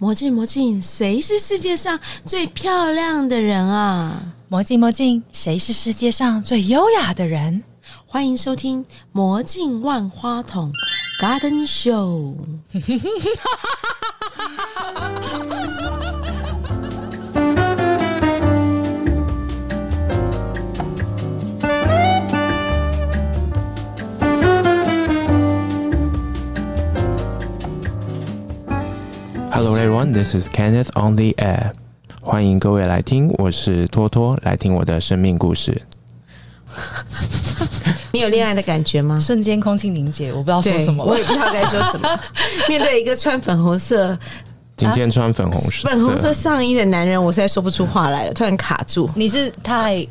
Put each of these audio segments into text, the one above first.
魔镜魔镜，谁是世界上最漂亮的人啊？魔镜魔镜，谁是世界上最优雅的人？欢迎收听《魔镜万花筒》Garden Show。Hello everyone, this is Kenneth on the air。欢迎各位来听，我是托托，来听我的生命故事。你有恋爱的感觉吗？瞬间空气凝结，我不知道说什么。我也不知道该说什么。面对一个穿粉红色、今天穿粉红色，粉红色上衣的男人，我实在说不出话来了，突然卡住。你是太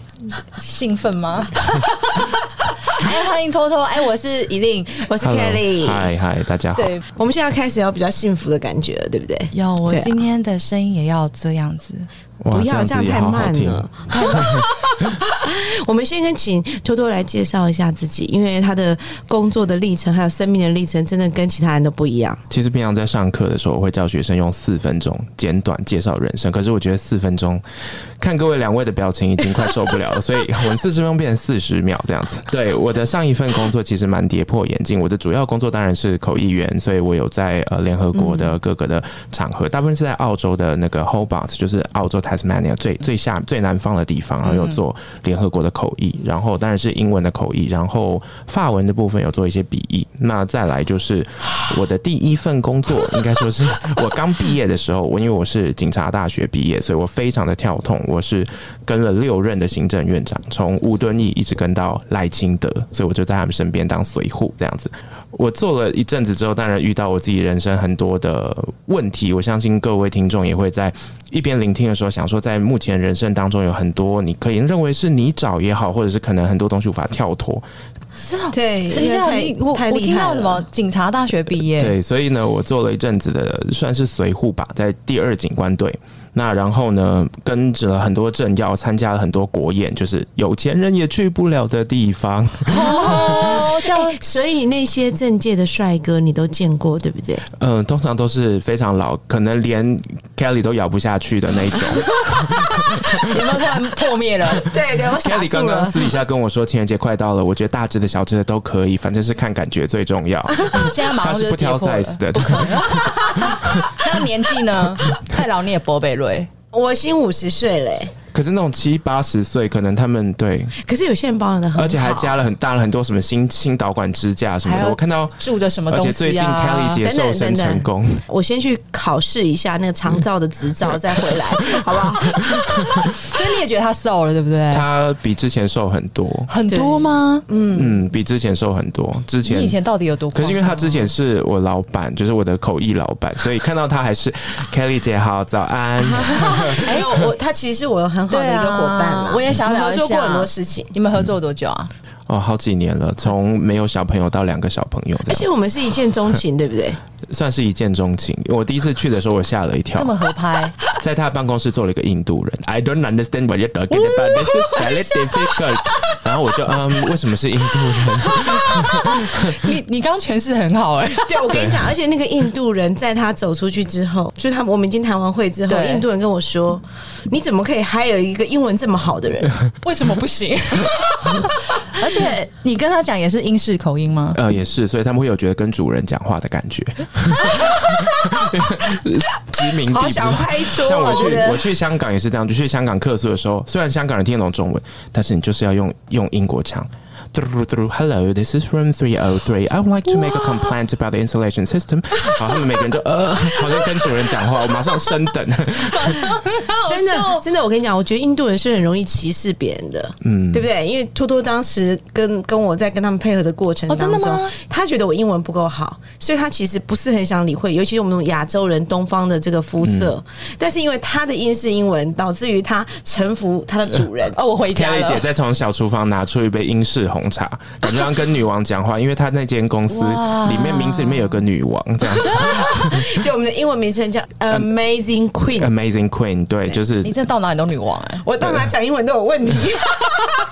兴奋吗？哎，欢迎托托，哎，我是一令，我是 Hello，Kelly。嗨嗨，大家好。对，我们现在开始要比较幸福的感觉了，对不对？有我今天的声音也要这样子。哇不要这样太慢了。我们先跟请多多来介绍一下自己，因为他的工作的历程还有生命的历程，真的跟其他人都不一样。其实平常在上课的时候，我会教学生用四分钟简短介绍人生。可是我觉得四分钟，看各位两位的表情已经快受不了了，所以我们四十分钟变成四十秒这样子。对，我的上一份工作其实蛮跌破眼镜。我的主要工作当然是口译员，所以我有在呃联合国的各个的场合，大部分是在澳洲的那个 Hobart，就是澳洲 Tasmania 最最下最南方的地方，然后有做联合国的口译，然后当然是英文的口译，然后法文的部分有做一些笔译。那再来就是我的第一份工作，应该说是 我刚毕业的时候，我因为我是警察大学毕业，所以我非常的跳痛，我是跟了六任的行政院长，从吴敦义一直跟到赖清德，所以我就在他们身边当随护这样子。我做了一阵子之后，当然遇到我自己人生很多的问题。我相信各位听众也会在一边聆听的时候，想说，在目前人生当中有很多你可以认为是你找也好，或者是可能很多东西无法跳脱。是啊，对等一下，你我我听到什么。警察大学毕业？对，所以呢，我做了一阵子的算是随护吧，在第二警官队。那然后呢，跟着了很多政要，参加了很多国宴，就是有钱人也去不了的地方。哦，这样 所以那些政界的帅哥你都见过，对不对？嗯、通常都是非常老，可能连 Kelly 都咬不下去的那一种。有没有突然破灭了？对对，Kelly。刚刚私底下跟我说，情人节快到了，我觉得大只的、小只的都可以，反正是看感觉最重要。现在马上就是不挑 size 的，那年纪呢？太老你也博贝瑞。我已经五十岁嘞，可是那种七八十岁，可能他们对，可是有些人保养的很好，而且还加了很大了很多什么新新导管支架什么的。我看到，住着什么而东且最近 Kelly？姐瘦身成功，我先去考试一下那个长照的执照，再回来，好不好？所以你也觉得他瘦了，对不对？她比之前瘦很多，很多吗？嗯嗯，比之前瘦很多。之前你以前到底有多可？是因为他之前是我老板，就是我的口译老板，所以看到他还是 Kelly 姐好，早安。还有我，他其实是我很好的一个伙伴啦对啊我也想聊一下合作过很多事情。你们合作多久啊？哦，好几年了，从没有小朋友到两个小朋友，而且我们是一见钟情，对不对？算是一见钟情。我第一次去的时候，我吓了一跳这，么合拍，在他办公室坐了一个印度人，I don't understand what you're talking about. This is very difficult. 然后我就嗯，为什么是印度人？你你刚刚诠释很好哎、对，我跟你讲，而且那个印度人在他走出去之后，就是他们我们已经谈完会之后，印度人跟我说：“你怎么可以还有一个英文这么好的人 为什么不行？而且你跟他讲也是英式口音吗？呃，也是，所以他们会有觉得跟主人讲话的感觉。殖民？”地像我去我去香港也是这样，就去香港客诉的时候，虽然香港人听得懂中文，但是你就是要用用英国腔。，Hello, this is room three o three. I would like to make a complaint about the installation system. 好，他们每个人就呃，好像跟主人讲话，我马上升等。真的真的，我跟你讲，我觉得印度人是很容易歧视别人的，嗯，对不对？因为托托当时跟跟我在跟他们配合的过程哦当中，真的吗他觉得我英文不够好，所以他其实不是很想理会，尤其是我们亚洲人东方的这个肤色。嗯但是因为他的英式英文，导致于他臣服他的主人。哦，我回家 Kelly 姐了。再从小厨房拿出一杯英式红红茶，感觉像跟女王讲话，因为他那间公司里面名字里面有个女王这样子 就我们的英文名称叫 Amazing Queen。，Amazing Queen，对，就是你真的到哪里都女王哎、我到哪讲英文都有问题。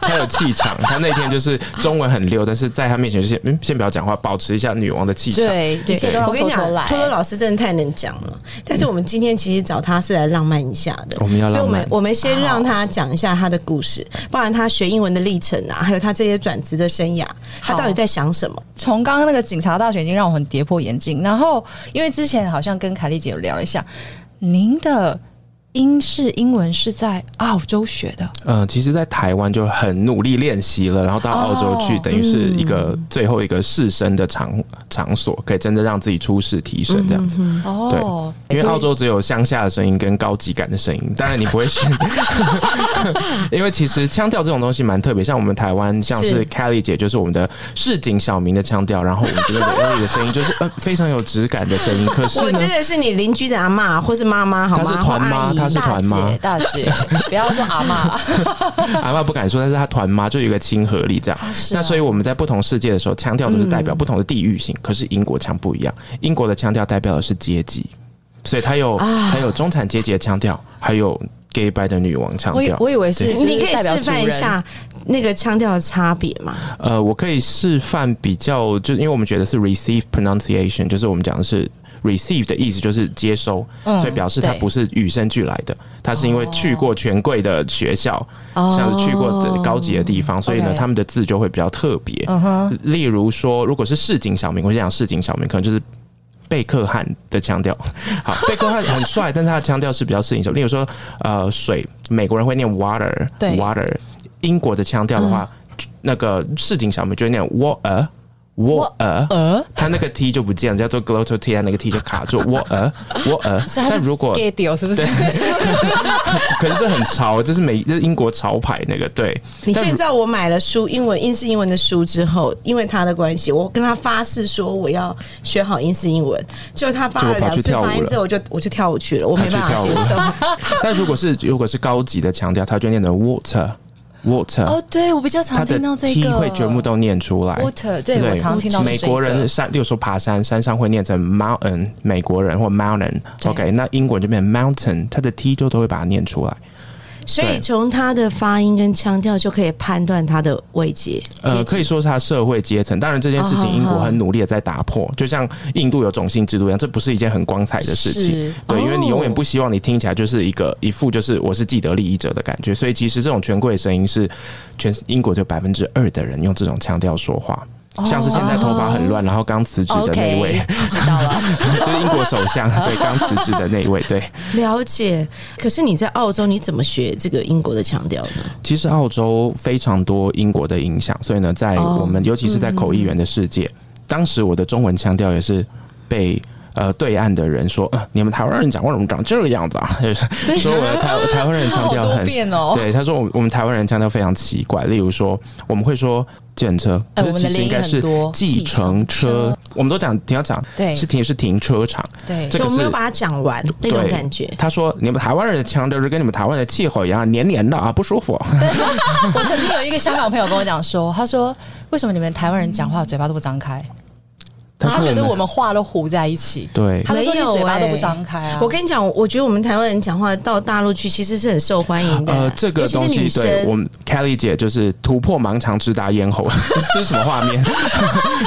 他有气场，他那天就是中文很溜，但是在他面前就先嗯先不要讲话，保持一下女王的气场。对，一切都我跟你讲，托托来。托托老师真的太能讲了。但是我们今天其实找他是来浪漫一下的，我们要浪漫所以我们我们先让他讲一下他的故事，包含他学英文的历程啊，还有他这些转职的生涯，他到底在想什么？从刚刚那个警察大选已经让我很跌破眼镜，然后因为之前好像跟凯丽姐有聊一下，您的英式英文是在澳洲学的，嗯、其实，在台湾就很努力练习了，然后到澳洲去，哦。等于是一个最后一个试身的场场所，可以真的让自己出世提升这样子。哦，因为澳洲只有乡下的声音跟高级感的声音，当然你不会选，因为其实腔调这种东西蛮特别，像我们台湾像是是 Kelly 姐就是我们的市井小民的腔调，然后我们觉得的 Ellie 的声音就是呃非常有质感的声音，可是呢我真。的是你邻居的阿嬷或是妈妈好吗？她是团妈她是团妈大姐，不要说阿妈啦，阿妈不敢说，但是她团妈就有一个亲和力这样。那所以我们在不同世界的时候，腔调都是代表嗯不同的地域性。可是英国腔不一样，英国的腔调代表的是阶级，所以它有啊它有中产阶级的腔调，还有 gay 白的女王腔调。我以为是，就是你可以示范一下那个腔调的差别吗？呃，我可以示范比较，就因为我们觉得是 receive pronunciation，就是我们讲的是 receive 的意思就是接收，嗯所以表示它不是与生俱来的，它是因为去过权贵的学校，哦像是去过的高级的地方，所以呢，他们的字就会比较特别。例如说，如果是市井小民，我先讲市井小民，可能就是。贝克汉的腔调，好，贝克汉很帅，但是他的腔调是比较市井小。例如说，呃，水，美国人会念 water，对 water，英国的腔调的话，那个市井小民就会念 water。我呃，呃，他那个 t 就不见了，叫做 glottal t，他那个 t 就卡住。我呃，我呃，但如果 gay 丢是不是？可是这很潮，这是美，这是英国潮牌那个，对。你现在我买了书，英文英式英文的书之后，因为他的关系，我跟他发誓说我要学好英式英文。结果他发了两次发音之后，我就我就跳舞去了，我没办法接受。但如果是如果是高级的强调，他就念成 water water，、哦，对我比较常听到的这 t 个，会全部都念出来。water，对我常听到是美国人山，例如说爬山，山上会念成 mountain，美国人或 mountain。OK，那英国这边 mountain，它的 t 就都会把它念出来。所以从他的发音跟腔调就可以判断他的位阶。呃，可以说是他社会阶层。当然，这件事情哦英国很努力的在打破，就像印度有种姓制度一样，这不是一件很光彩的事情。对，因为你永远哦不希望你听起来就是一个一副就是我是既得利益者的感觉，所以其实这种权贵的声音是全英国就百分之二的人用这种腔调说话。像是现在头发很乱，然后刚辞职的那一位 知道了。就是英国首相，对，刚辞职的那一位，对。了解。可是你在澳洲，你怎么学这个英国的腔调呢？其实澳洲非常多英国的影响，所以呢，在哦我们、尤其是在口译员的世界，当时我的中文腔调也是被。呃，对岸的人说，呃，你们台湾人讲话怎么长这个样子啊？就是 说我的台 台湾人腔调很，变哦，对，他说我们我们台湾人腔调非常奇怪，例如说我们会说计程车，呃可是其实应该是多计程车，我们都讲停要讲对。是停是停车场，对。这个是有没有把它讲完那种感觉？他说你们台湾人的腔调是跟你们台湾的气候一样黏黏的啊，不舒服。我曾经有一个香港朋友跟我讲说，他说为什么你们台湾人讲话嘴巴都不张开？他觉得我们话都糊在一起。对他就说你嘴巴都不张开啊！我跟你讲，我觉得我们台湾人讲话到大陆去，其实是很受欢迎的。呃，这个东西对我们 Kelly 姐就是突破盲肠直达咽喉，这 是这是什么画面？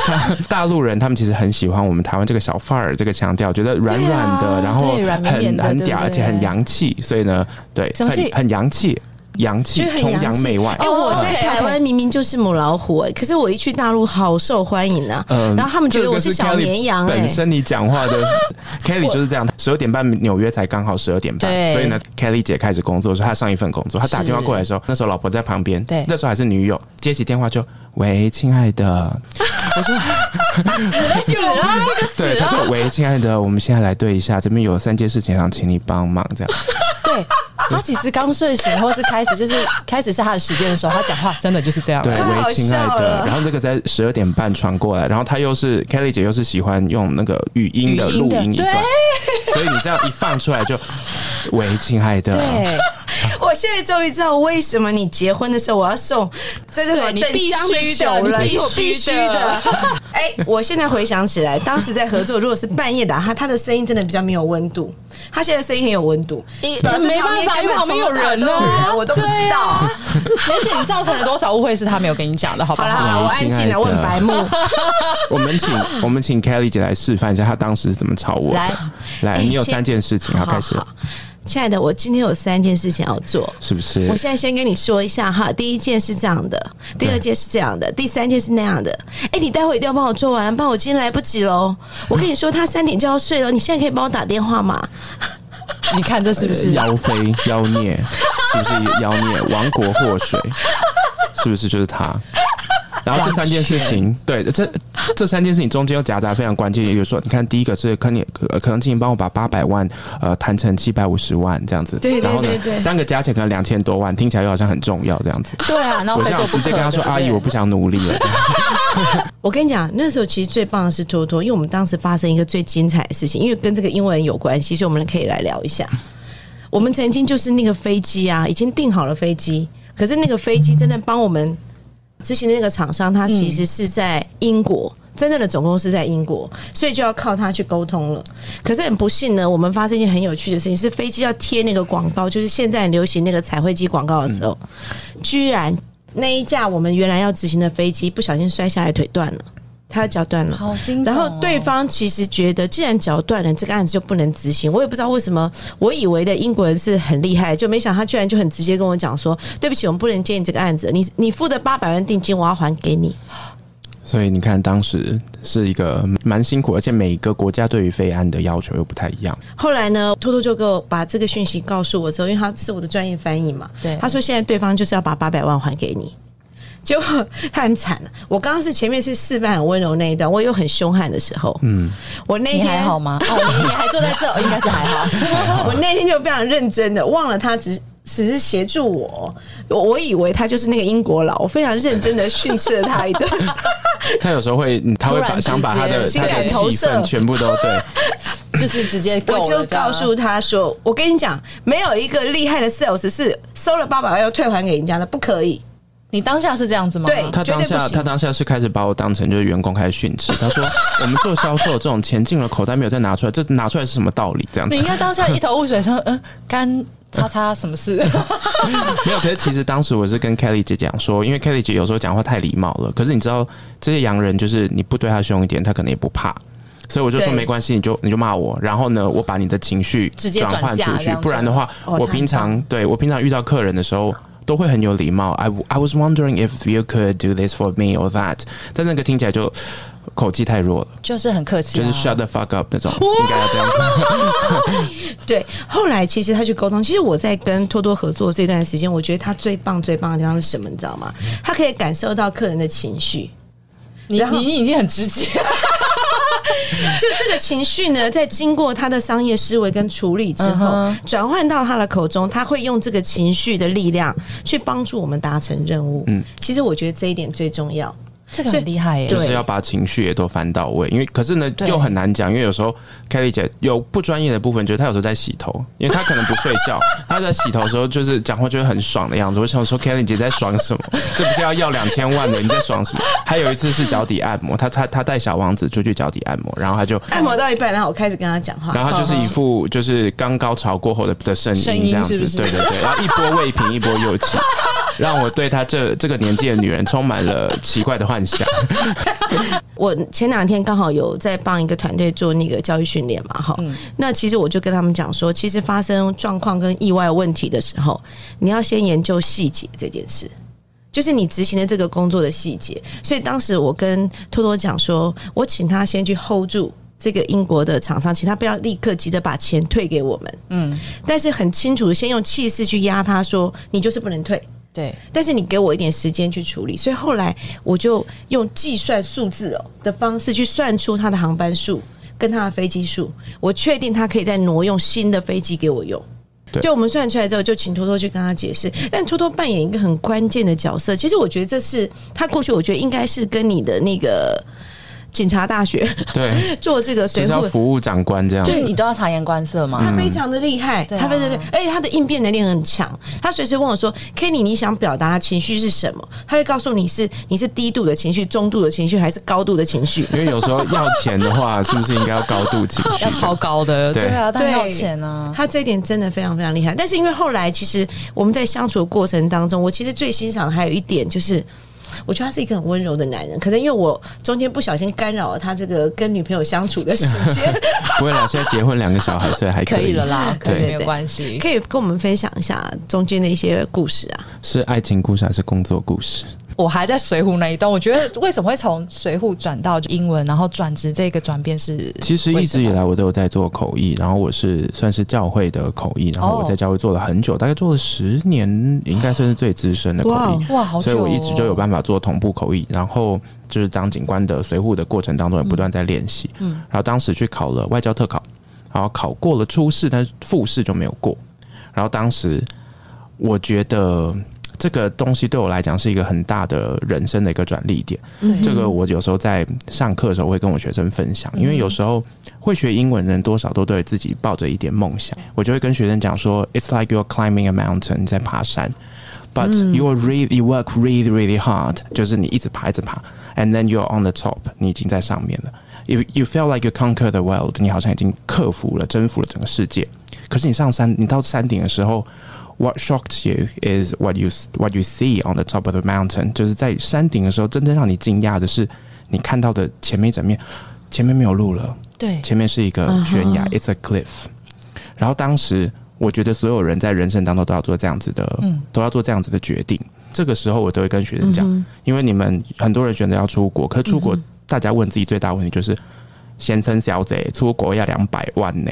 他 大陆人他们其实很喜欢我们台湾这个小范儿这个腔调，觉得软软的，啊然后很很嗲，而且很洋气，所以呢，对，很很洋气，洋气崇洋媚外。哎、。我在台湾明明就是母老虎哎、可是我一去大陆好受欢迎啊，嗯然后他们觉得我是小 Kelly 绵羊哎、本身你讲话的 Kelly 就是这样，十二点半纽约才刚好十二点半，所以呢，Kelly 姐开始工作，是她上一份工作，她打电话过来的时候，那时候老婆在旁边，对。那时候还是女友，接起电话就喂，亲爱的，我说对，她说喂，亲爱的，我们现在来对一下，这边有三件事情想请你帮忙，这样，对他其实刚睡醒，或是开始就是开始是他的时间的时候，他讲话真的就是这样。对，喂，亲爱的，然后这个在十二点半传过来，然后他又是 Kelly 姐又是喜欢用那个语音的录音一段，所以你这样一放出来就 喂，亲爱的，对，我现在终于知道为什么你结婚的时候我要送这个对你必须的酒了，必必须须的的。哎，我现在回想起来，当时在合作，如果是半夜打他，他的声音真的比较没有温度。他现在声音很有温度，没办法，因为旁边有人啊，我都不知道。而且你造成了多少误会是他没有跟你讲的，好不好了，好？了，我安静了，亲爱的我很白目。我们请我们请 Kelly 姐来示范一下，她当时是怎么吵我的。来你有三件事情，好开始亲爱的，我今天有三件事情要做。是不是我？现在先跟你说一下哈，第一件是这样的，第二件是这样的，第三件是那样的。哎、你待会一定要帮我做完，不然我今天来不及喽。我跟你说，他三点就要睡了，你现在可以帮我打电话吗？你看这是不是？妖妃妖孽？是不是妖孽？亡国祸水？是不是就是他？然后这三件事情，对，这这三件事情中间又夹杂非常关键，比如说，你看第一个是可你可可能请你帮我把八百万呃谈成七百五十万这样子，对对然后呢对对三个加起来可能两千多万，听起来又好像很重要这样子。对啊，然后我这样。直接跟他说：“对对阿姨，我不想努力了。我跟你讲，那时候其实最棒的是托托，因为我们当时发生一个最精彩的事情，因为跟这个英文有关系，所以我们可以来聊一下。我们曾经就是那个飞机啊，已经订好了飞机，可是那个飞机真的帮我们执行的那个厂商，他其实是在英国。真正的总公司在英国，所以就要靠他去沟通了。可是很不幸呢，我们发生一件很有趣的事情，是飞机要贴那个广告，就是现在很流行那个彩绘机广告的时候，居然那一架我们原来要执行的飞机不小心摔下来，腿断了，他的脚断了。好惊然后对方其实觉得，既然脚断了，这个案子就不能执行。我也不知道为什么，我以为的英国人是很厉害，就没想他居然就很直接跟我讲说：“对不起，我们不能接你这个案子，你你付的八百万定金我要还给你。”所以你看，当时是一个蛮辛苦，而且每个国家对于飞安的要求又不太一样。后来呢，托托就给我把这个讯息告诉我之后，因为他是我的专业翻译嘛，对他说现在对方就是要把八百万还给你。结果他很惨了，我刚刚是前面是示范很温柔那一段，我有很凶悍的时候，嗯，我那你天还好吗？哦，你你还坐在这，哦应该是还好。我那天就非常认真的，忘了他只只是协助我，我我以为他就是那个英国佬，我非常认真的训斥了他一顿。他有时候会，嗯他会把想把他的他的情感投射气氛全部都对。就是直接我就告诉他说：“我跟你讲，没有一个厉害的 sales 是收了八百万要退还给人家的，不可以。你当下是这样子吗？对他当下，他当下是开始把我当成就是员工开始训斥。他说：“ 我们做销售这种钱进了口袋没有再拿出来，这拿出来是什么道理？这样子你应该当下一头雾水，说嗯，干叉叉什么事？没有。可是其实当时我是跟 Kelly 姐讲说，因为 Kelly 姐有时候讲话太礼貌了。可是你知道这些洋人就是你不对他凶一点，他可能也不怕。所以我就说没关系，你就你就骂我，然后呢，我把你的情绪直接转换出去不然的话，哦我平常对我平常遇到客人的时候。都会很有礼貌。I I was wondering if you could do this for me or that，但那个听起来就口气太弱了，就是很客气、啊，就是 shut the fuck up 那种，应该要这样子。对，后来其实他去沟通，其实我在跟托托合作这段时间，我觉得他最棒最棒的地方是什么？你知道吗？他可以感受到客人的情绪。你你已经很直接，就这个情绪呢，在经过他的商业思维跟处理之后转换到他的口中，他会用这个情绪的力量去帮助我们达成任务。嗯，其实我觉得这一点最重要。这个很厉害耶、对就是要把情绪也都翻到位，因为可是呢又很难讲，因为有时候 Kelly 姐有不专业的部分，就是她有时候在洗头，因为她可能不睡觉，她在洗头的时候就是讲话就会很爽的样子。我想说 Kelly 姐在爽什么？这不是要要两千万的，你在爽什么？还有一次是脚底按摩，她她她带小王子出去脚底按摩，然后她就。按摩到一半，然后我开始跟她讲话，然后她就是一副就是刚高潮过后的的声声音音这样子，是是对对对，然后一波未平一波又起，让我对她这这个年纪的女人充满了奇怪的幻想。我前两天刚好有在帮一个团队做那个教育训练嘛，哈、那其实我就跟他们讲说，其实发生状况跟意外问题的时候，你要先研究细节这件事。就是你执行的这个工作的细节，所以当时我跟托托讲说，我请他先去 hold 住这个英国的厂商，请他不要立刻急着把钱退给我们，嗯，但是很清楚，先用气势去压他说，你就是不能退，对，但是你给我一点时间去处理，所以后来我就用计算数字哦的方式去算出他的航班数跟他的飞机数，我确定他可以再挪用新的飞机给我用。对就我们算出来之后，就请托托去跟他解释。但托托扮演一个很关键的角色，其实我觉得这是他过去，我觉得应该是跟你的那个警察大学对，做这个就是要。服务长官这样子。就是你都要察言观色嘛。他非常的厉害，他非常的，而且他的应变能力很强。他随时问我说：“Kenny，你想表达的情绪是什么？”他会告诉你是你是低度的情绪、中度的情绪还是高度的情绪。因为有时候要钱的话，是不是应该要高度情绪？要超高的，对对啊，但对要钱啊。他这一点真的非常非常厉害。但是因为后来其实我们在相处的过程当中，我其实最欣赏的还有一点就是。我觉得他是一个很温柔的男人，可能因为我中间不小心干扰了他这个跟女朋友相处的时间，不会啦，现在结婚两个小孩，所以还可以了啦，可以对没有关系。可以跟我们分享一下中间的一些故事啊。是爱情故事还是工作故事？我还在水浒那一段，我觉得为什么会从水浒转到英文，然后转职这个转变是？其实一直以来我都有在做口译，然后我是算是教会的口译，然后我在教会做了很久，大概做了十年，应该算是最资深的口译。哇，好所以我一直就有办法做同步口译，然后就是当警官的随护的过程当中，也不断在练习。嗯，然后当时去考了外交特考，然后考过了初试，但是复试就没有过。然后当时我觉得这个东西对我来讲是一个很大的人生的一个转捩点。对这个我有时候在上课的时候会跟我学生分享，因为有时候会学英文的人多少都对自己抱着一点梦想，我就会跟学生讲说，It's like you're climbing a mountain，你在爬山。But you really you work really really hard，就是你一直爬一直爬，and then you're on the top，你已经在上面了。If you feel like you conquer the world，你好像已经克服了、征服了整个世界。可是你上山，你到山顶的时候，What shocked you is what you what you see on the top of the mountain，就是在山顶的时候，真正让你惊讶的是，你看到的前面一整面，前面没有路了，对前面是一个悬崖、i t s a cliff。然后当时我觉得所有人在人生当中都要做这样子的，嗯都要做这样子的决定。这个时候我都会跟学生讲，因为你们很多人选择要出国，可是出国大家问自己最大问题就是，先生小姐出国要两百万呢。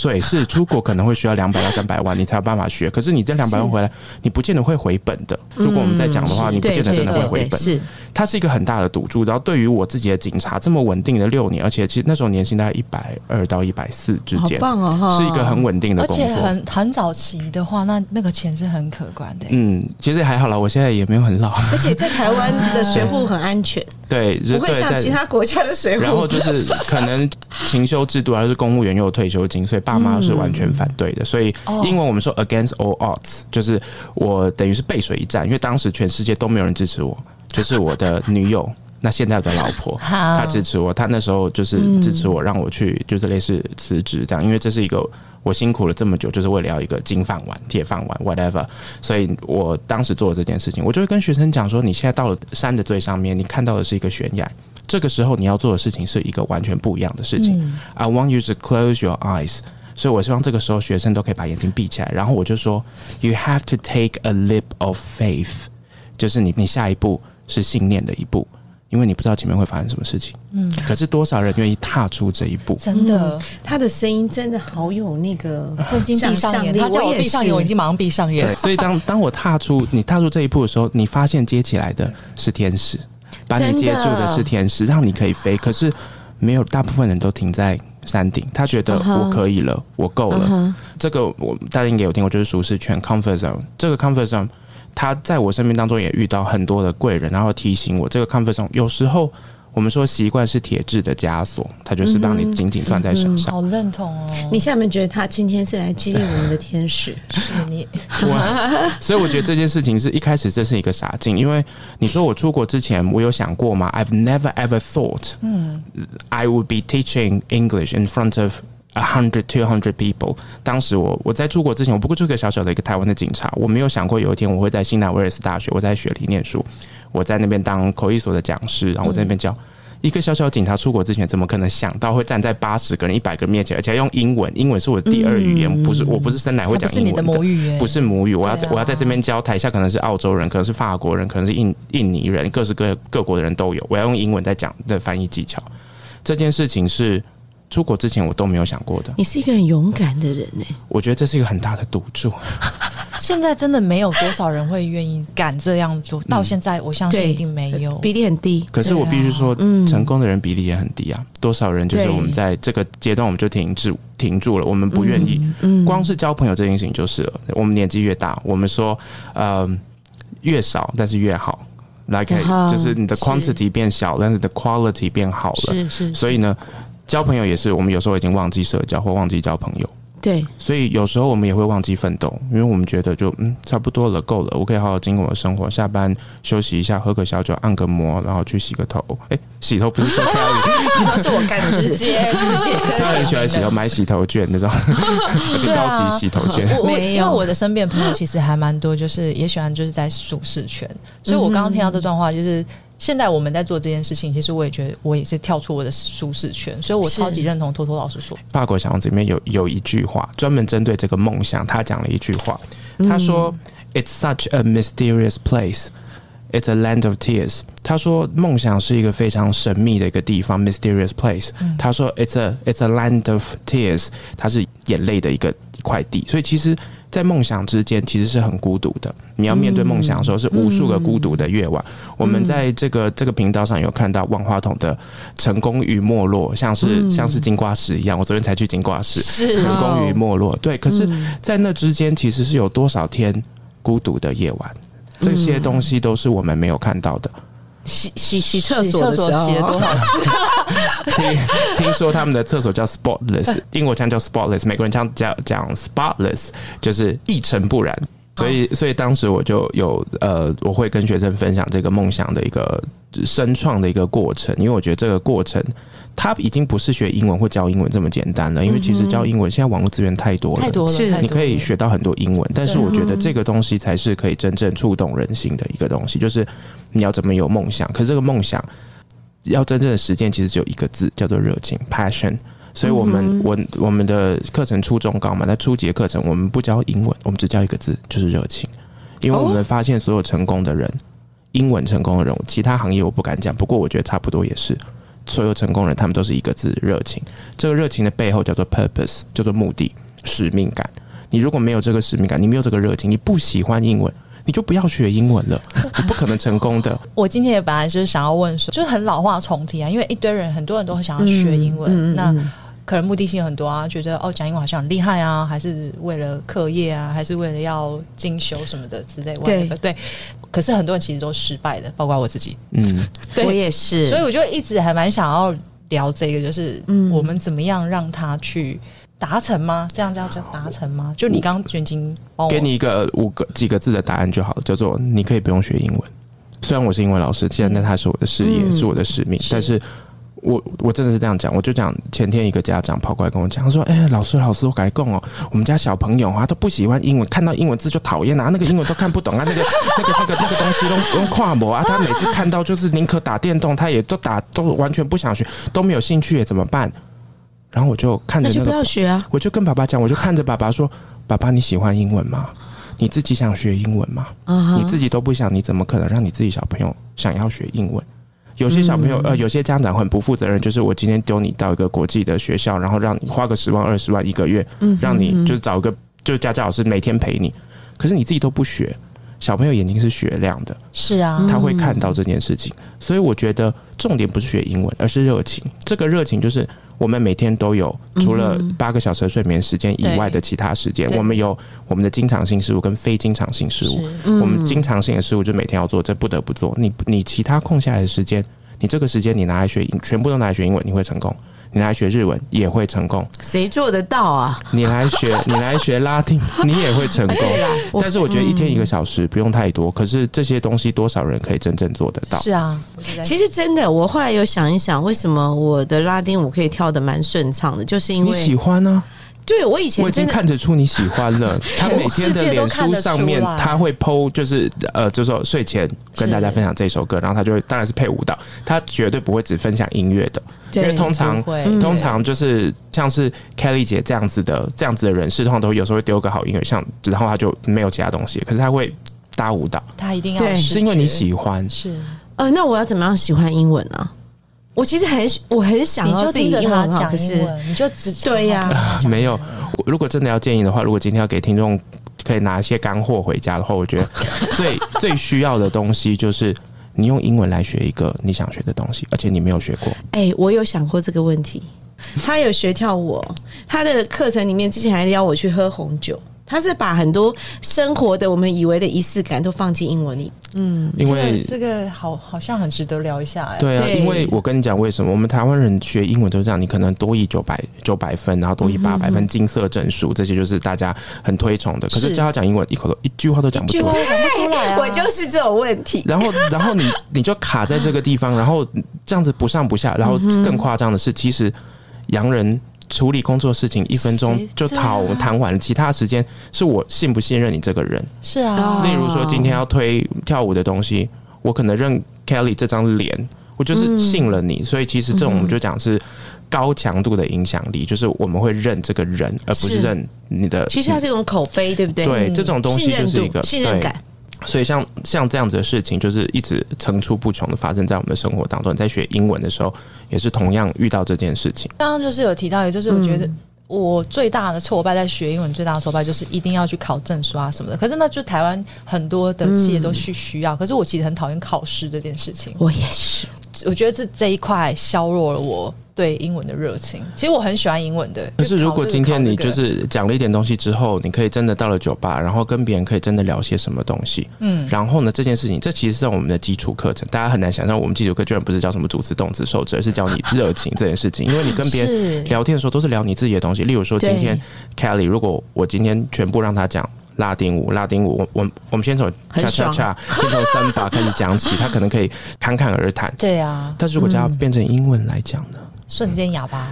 所以是出国可能会需要两百到三百万，你才有办法学。可是你这两百万回来，你不见得会回本的。如果我们在讲的话，你不见得真的会回本。是它是一个很大的赌注。然后对于我自己的警察这么稳定的六年，而且其实那时候年薪大概一百二到一百四之好间，棒哦，是一个很稳定的工作而且。很很早期的话，那那个钱是很可观的、嗯，其实还好啦，我现在也没有很老。而且在台湾的学户很安全，对，就不会像其他国家的水然后。就是可能勤修制度，还是公务员又有退休金，所以爸妈是完全反对的。所以哦英文我们说 against all odds，就是我等于是背水一战，因为当时全世界都没有人支持我，就是我的女友。那现在的老婆，她支持我，她那时候就是支持我，让我去就是类似辞职这样，因为这是一个我辛苦了这么久，就是为了要一个金饭碗、铁饭碗，whatever。所以我当时做了这件事情，我就会跟学生讲说，你现在到了山的最上面，你看到的是一个悬崖，这个时候你要做的事情是一个完全不一样的事情。I want you to close your eyes。所以我希望这个时候学生都可以把眼睛闭起来，然后我就说，You have to take a leap of faith，就是你你下一步是信念的一步，因为你不知道前面会发生什么事情。嗯，可是多少人愿意踏出这一步？真的，他的声音真的好有那个我已经闭上眼，他叫我闭上眼，我已经马上闭上眼对，。所以当 当我踏出你踏出这一步的时候，你发现接起来的是天使，把你接住的是天使，让你可以飞。可是没有大部分人都停在山顶，他觉得我可以了，我够了。这个我大家应该有听过，就是舒适圈 （comfort zone）。这个 comfort zone，他在我生命当中也遇到很多的贵人，然后提醒我，这个 comfort zone 有时候我们说习惯是铁质的枷锁，它就是让你紧紧攥在手上。好认同哦，你现在有没有觉得他今天是来激励我们的天使？是你 我所以我觉得这件事情是一开始这是一个傻劲，因为你说我出国之前我有想过吗？I've never ever thought，嗯，I would be teaching English in front of a hundred, two hundred people。当时我我在出国之前，我不过就是个小小的一个台湾的警察，我没有想过有一天我会在新南威尔斯大学，我在雪梨念书，我在那边当口译所的讲师，然后我在那边教。一个小小警察出国之前，怎么可能想到会站在八十个人、一百个人面前，而且要用英文？英文是我的第二语言，不是我不是生来会讲英文母语耶，不是母语，我要在、啊我要在这边教，台下可能是澳洲人，可能是法国人，可能是印印尼人，各式各各国的人都有。我要用英文在讲的翻译技巧，这件事情是出国之前我都没有想过的。你是一个很勇敢的人呢、我觉得这是一个很大的赌注。现在真的没有多少人会愿意敢这样做，到现在我相信一定没有。比例很低。可是我必须说，嗯成功的人比例也很低啊。多少人就是我们在这个阶段我们就停滞停住了，我们不愿意。嗯光是交朋友这件事情就是了。我们年纪越大，我们说，呃，越少但是越好。，like 哇就是你的是 quantity 变小，但是你的 quality 变好了。是是，所以呢，交朋友也是，我们有时候已经忘记社交或忘记交朋友。对，所以有时候我们也会忘记奋斗，因为我们觉得就嗯差不多了，够了，我可以好好经营我的生活，下班休息一下，喝个小酒，按个摩，然后去洗个头。哎、洗头不是说 Kelly，都是我干的直事。接直接，他很喜欢洗头，买洗头券那种，而且高级洗头券。我我没有因为我的身边朋友其实还蛮多，就是也喜欢就是在舒适圈，所以我刚刚听到这段话，就是现在我们在做这件事情，其实我也觉得我也是跳出我的舒适圈，所以我超级认同托托老师说，法国小王子里面有有一句话，专门针对这个梦想，他讲了一句话，他说、i t s such a mysterious place。It's a land of tears。他说，梦想是一个非常神秘的一个地方，mysterious place。他说，It's a It's a land of tears。它是眼泪的一个一块地。所以其实，在梦想之间，其实是很孤独的。你要面对梦想的时候，是无数个孤独的夜晚。我们在这个这个频道上有看到万花筒的成功与没落，像是、像是金瓜石一样。我昨天才去金瓜石，是成功与没落。对，可是，在那之间，其实是有多少天孤独的夜晚？这些东西都是我们没有看到的。洗洗洗厕所的时候，洗了多少次？听听说他们的厕所叫 spotless，英国腔叫 spotless，美国人腔叫讲 spotless，就是一尘不染。所以，所以当时我就有呃，我会跟学生分享这个梦想的一个生创的一个过程，因为我觉得这个过程它已经不是学英文或教英文这么简单了，因为其实教英文现在网络资源太多了，太多了，是你可以学到很多英文，但是我觉得这个东西才是可以真正触动人心的一个东西，就是你要怎么有梦想。可是这个梦想要真正的实践，其实只有一个字，叫做热情 （passion）。所以，我们我我们的课程初中高嘛，在初级的课程我们不教英文，我们只教一个字，就是热情。因为我们发现所有成功的人，英文成功的人，其他行业我不敢讲，不过我觉得差不多也是。所有成功人，他们都是一个字热情。这个热情的背后叫做 purpose，叫做目的、使命感。你如果没有这个使命感，你没有这个热情，你不喜欢英文，你就不要学英文了，你不可能成功的。我今天也本来就是想要问说，就是很老话重提啊，因为一堆人很多人都会想要学英文，嗯嗯嗯那可能目的性很多啊，觉得哦讲英文好像很厉害啊，还是为了课业啊，还是为了要进修什么的之类。对对。可是很多人其实都失败的，包括我自己。嗯，对我也是，所以我就一直还蛮想要聊这个，就是嗯我们怎么样让他去达成吗？这样叫叫达成吗？就你刚刚已经帮我给你一个五个几个字的答案就好了，叫做你可以不用学英文。虽然我是英文老师，现在他是我的事业，嗯是我的使命，是但是我我真的是这样讲，我就讲前天一个家长跑过来跟我讲，他说：“哎、老师老师，我改供哦，我们家小朋友啊都不喜欢英文，看到英文字就讨厌啊，那个英文都看不懂啊，那个 那个那个那个东西都用跨模啊，他每次看到就是宁可打电动，他也都打都完全不想学，都没有兴趣，怎么办？”然后我就看着那就不那个要学啊。我就跟爸爸讲，我就看着爸爸说：“爸爸，你喜欢英文吗？你自己想学英文吗？啊你自己都不想，你怎么可能让你自己小朋友想要学英文？”有些小朋友，呃，有些家长很不负责任，就是我今天丢你到一个国际的学校，然后让你花个十万、二十万一个月，让你就是找一个就是家教老师每天陪你，可是你自己都不学，小朋友眼睛是雪亮的，是啊，他会看到这件事情。所以我觉得重点不是学英文，而是热情。这个热情就是我们每天都有，除了八个小时的睡眠时间以外的其他时间，我们有我们的经常性事务跟非经常性事务。我们经常性的事务就每天要做，这不得不做。你你其他空下来的时间，你这个时间你拿来学英，全部都拿来学英文，你会成功。你来学日文也会成功，谁做得到啊？你来学 你来学拉丁，你也会成功。但是我觉得一天一个小时不用太多，可是这些东西多少人可以真正做得到？是啊，其实真的，我后来有想一想，为什么我的拉丁舞可以跳得蛮顺畅的，就是因你喜欢呢、对我以前我已经看得出你喜欢了。他每天的脸书上面他会 PO，就是呃，就是说睡前跟大家分享这首歌，然后他就会当然是配舞蹈，他绝对不会只分享音乐的，因为通常通常就是像是 Kelly 姐这样子的这样子的人士，通常都有时候会丢个好音乐，像然后他就没有其他东西，可是他会搭舞蹈，他一定要是因为你喜欢。是，呃，那我要怎么样喜欢英文啊？我其实很我很想要自己听着他英文好，讲可是英文，你就只对呀没有，如果真的要建议的话，如果今天要给听众可以拿一些干货回家的话，我觉得最最需要的东西就是你用英文来学一个你想学的东西，而且你没有学过。哎、我有想过这个问题。他有学跳舞哦，他的课程里面之前还邀我去喝红酒，他是把很多生活的我们以为的仪式感都放进英文里。嗯因为这个好好像很值得聊一下哎。对啊，对因为我跟你讲为什么，我们台湾人学英文都是这样，你可能多一九百九百分，然后多一八百分，金色证书，这些就是大家很推崇的。可是是教他讲英文，一口都一句话都讲不出来。句话都讲不出来啊！我就是这种问题。然后，然后你你就卡在这个地方，然后这样子不上不下，然后更夸张的是，其实洋人处理工作事情一分钟就讨谈完了，其他时间是我信不信任你这个人。是啊，哦例如说，今天要推跳舞的东西，我可能认 Kelly 这张脸，我就是信了你，所以其实这种我们就讲是高强度的影响力，就是我们会认这个人，而不是是认你的。其实它是一种口碑，对不对？对这种东西就是一个度、信任对感。所以像像这样子的事情，就是一直层出不穷的发生在我们的生活当中。你在学英文的时候，也是同样遇到这件事情。刚刚就是有提到，也就是我觉得我最大的挫败在学英文最大的挫败就是一定要去考证书啊什么的。可是那就台湾很多的企业都需需要，可是我其实很讨厌考试这件事情。我也是，我觉得这这一块削弱了我对英文的热情。其实我很喜欢英文的，可是如果今天你就是讲了一点东西之后，你可以真的到了酒吧，然后跟别人可以真的聊些什么东西。嗯，然后呢，这件事情这其实是我们的基础课程，大家很难想象我们基础课居然不是教什么主词、动词、受词，而是教你热情这件事情。因为你跟别人聊天的时候都是聊你自己的东西，例如说今天 Kelly，如果我今天全部让他讲。拉丁舞，拉丁舞，我我我们先从恰恰恰，先从三把开始讲起，他可能可以侃侃而谈。对啊，但是如果叫他变成英文来讲呢？瞬间哑巴。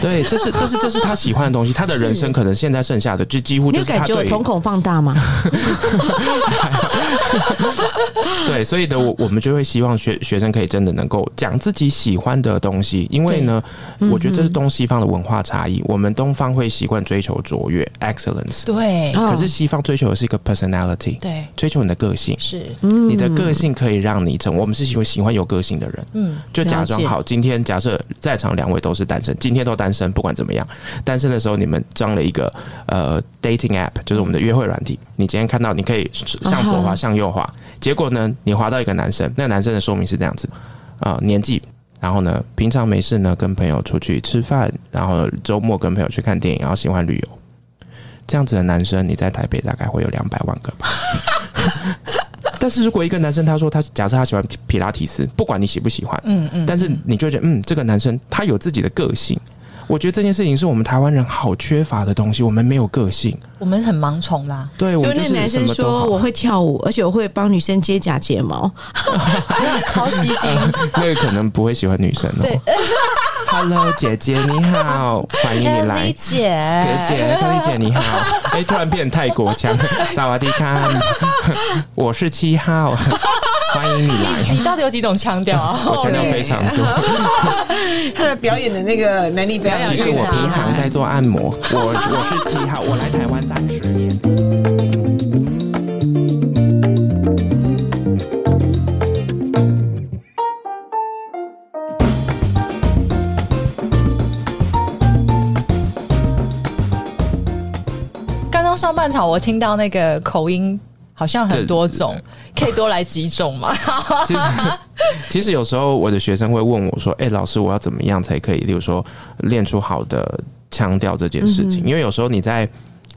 对，这是，这是这是他喜欢的东西，他的人生可能现在剩下的就几乎就是他对于感觉瞳孔放大吗？对，所以呢，我我们就会希望学学生可以真的能够讲自己喜欢的东西，因为呢，我觉得这是东西方的文化差异。我们东方会习惯追求卓越 （excellence），对哦可是西方追求的是一个 personality，对，追求你的个性。是，你的个性可以让你成，我们是喜欢喜欢有个性的人。嗯，就假装好，今天假设在场两位都是单身，今天都单身，不管怎么样，单身的时候你们装了一个呃 dating app，就是我们的约会软体。你今天看到，你可以向左滑，向右滑，结果呢，你滑到一个男生，那个男生的说明是这样子啊、年纪。然后呢，平常没事呢，跟朋友出去吃饭，然后周末跟朋友去看电影，然后喜欢旅游。这样子的男生，你在台北大概会有两百万个吧。但是如果一个男生他说他假设他喜欢皮拉提斯，不管你喜不喜欢，嗯嗯，但是你就觉得，嗯，这个男生他有自己的个性。我觉得这件事情是我们台湾人好缺乏的东西，我们没有个性。我们很盲从啦，对，我们就是因为那男什么都好。生说我会跳舞，而且我会帮女生接假睫毛。超吸睛。那个可能不会喜欢女生哦。Hello，姐姐你好，欢迎你来。姐，姐姐，克丽姐你好。哎，突然变泰国腔，萨瓦迪卡，我是七号，欢迎你来。你到底有几种腔调啊？我腔调非常多。他的表演的那个能力非常其实我平常在做按摩，我我是七号，我来台湾三十年。刚刚上半场我听到那个口音好像很多种，可以多来几种吗？其实，其实有时候我的学生会问我说：“哎、老师，我要怎么样才可以，例如说练出好的腔调这件事情？”因为有时候你在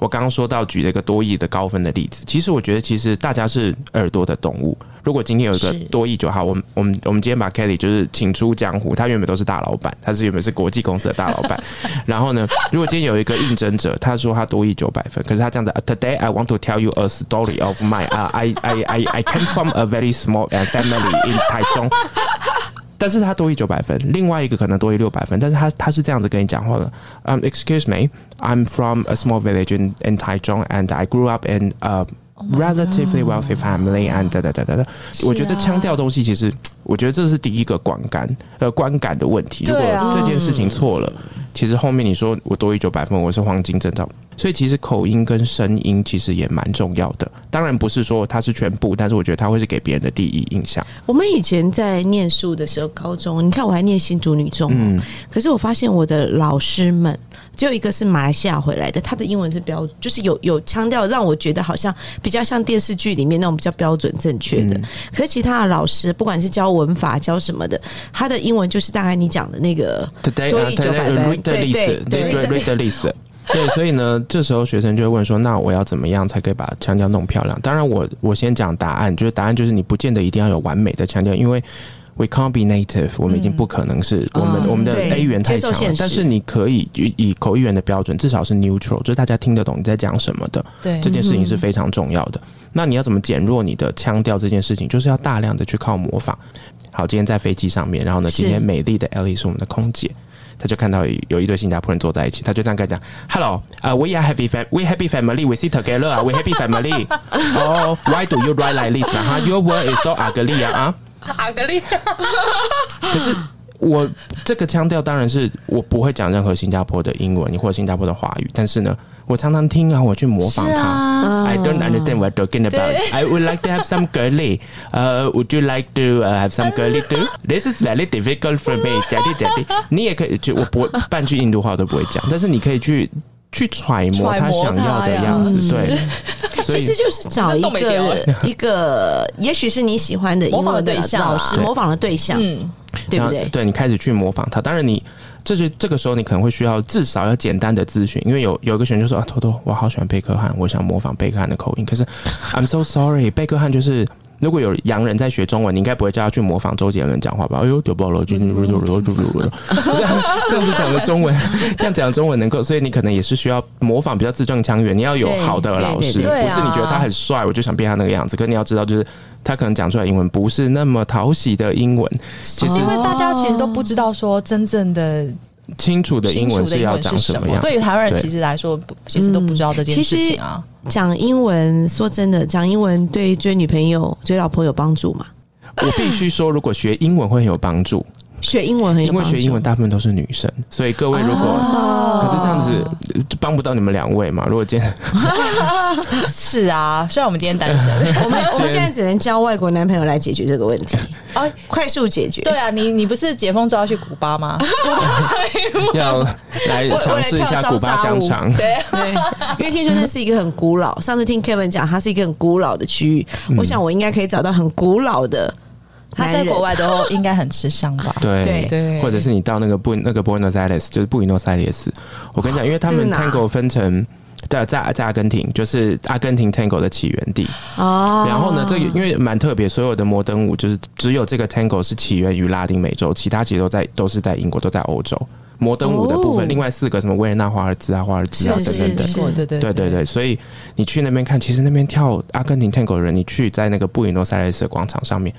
我刚刚说到举了一个多亿的高分的例子，其实我觉得其实大家是耳朵的动物。如果今天有一个多亿就好，我们我们我们今天把 Kelly 就是请出江湖，他原本都是大老板，他是原本是国际公司的大老板。然后呢，如果今天有一个应征者，他说他多亿九百分，可是他这样子、uh, Today I want to tell you a story of my、uh, I I I I came from a very small uh, family in 台中。但是他多于九百分，另外一个可能多于六百分，但是他他是这样子跟你讲话的，嗯、e x c u s e me, I'm from a small village in in Taichung and I grew up in a relatively wealthy family and 哒哒哒哒哒。我觉得腔调东西其实，我觉得这是第一个观感呃观感的问题。如果这件事情错了，其实后面你说我多于九百分，我是黄金证照，所以其实口音跟声音其实也蛮重要的。当然不是说它是全部，但是我觉得它会是给别人的第一印象。我们以前在念书的时候，高中，你看我还念新竹女中可是我发现我的老师们，只有一个是马来西亚回来的，他的英文是标，就是有有腔调，让我觉得好像比较像电视剧里面那种比较标准正确的。可是其他的老师，不管是教文法教什么的，他的英文就是大概你讲的那个 uh, 900分 read the 对对对 list。对，所以呢，这时候学生就会问说：“那我要怎么样才可以把腔调弄漂亮？”当然我，我先讲答案，就是答案就是你不见得一定要有完美的腔调，因为 we can't be native，我们已经不可能是、我们、嗯我们的 A 语言太强了。但是你可以以以口译员的标准，至少是 neutral，就是大家听得懂你在讲什么的。对这件事情是非常重要的。那你要怎么减弱你的腔调这件事情，就是要大量的去靠模仿。好，今天在飞机上面，然后呢，今天美丽的 Ellie 是我们的空姐。她就看到有有一对新加坡人坐在一起，她就这样跟他讲：“Hello，呃、w e are happy fam, we happy family, we sit together 啊，we happy family. Oh, why do you write like this 啊？哈，Your word is so ugly 啊啊！阿格丽，可是我这个腔调当然是我不会讲任何新加坡的英文或者新加坡的华语，但是呢，我常常听啊，我去模仿他。啊，I don't understand what you're talking about. I would like to have some girly. Uh, would you like to uh, have some girly too? This is very difficult for me. 你也可以就我不会半句印度话我都不会讲，但是你可以去去揣摩他想要的样子，对。其实就是找一个欸一个，也许是你喜欢的英模仿的对象啊老师模仿的对象，嗯，对不对？对你开始去模仿他，当然你这是这个时候你可能会需要至少要简单的咨询，因为有有一个学员就说啊，偷偷我好喜欢贝克汉，我想模仿贝克汉的口音，可是 I'm so sorry，贝克汉就是。如果有洋人在学中文，你应该不会叫他去模仿周杰伦讲话吧？哎呦，丢爆了，就是 这样这样子讲的中文，这样讲中文能够，所以你可能也是需要模仿比较字正腔圆。你要有好的老师，不是你觉得他很帅，我就想变他那个样子。可你要知道，就是他可能讲出来英文不是那么讨喜的英文，其实因为大家其实都不知道说真正的清楚的英文是要讲什么。样。对于台湾人其实来说，其实都不知道这件事情啊。讲英文，说真的，讲英文对追女朋友、追老婆有帮助吗？我必须说，如果学英文会很有帮助，学英文很有因为。学英文大部分都是女生，所以各位如果、哦可是这样子呃帮不到你们两位嘛。如果今天 是啊，虽然我们今天单身，我们我们现在只能交外国男朋友来解决这个问题，哦，快速解决。对啊，你你不是解封之后要去古巴吗？要来尝试一下古巴香肠，对，对，因为听说那是一个很古老。上次听 Kevin 讲，它是一个很古老的区域，我想我应该可以找到很古老的他在国。外都应该很吃香吧？对对对或者是你到那个布那个 Buenos Aires，就是布宜诺斯艾利斯，我跟你讲，因为他们 Tango 分成。在，在在阿根廷，就是阿根廷 Tango 的起源地。哦然后呢，这个因为蛮特别，所有的摩登舞就是只有这个 Tango 是起源于拉丁美洲，其他其实都在都是在英国，都在欧洲。摩登舞的部分，哦另外四个什么维也纳华尔兹啊、华尔兹啊等等等，对对对对对对，所以你去那边看，其实那边跳阿根廷 Tango 的人，你去在那个布宜诺斯艾利斯的广场上面，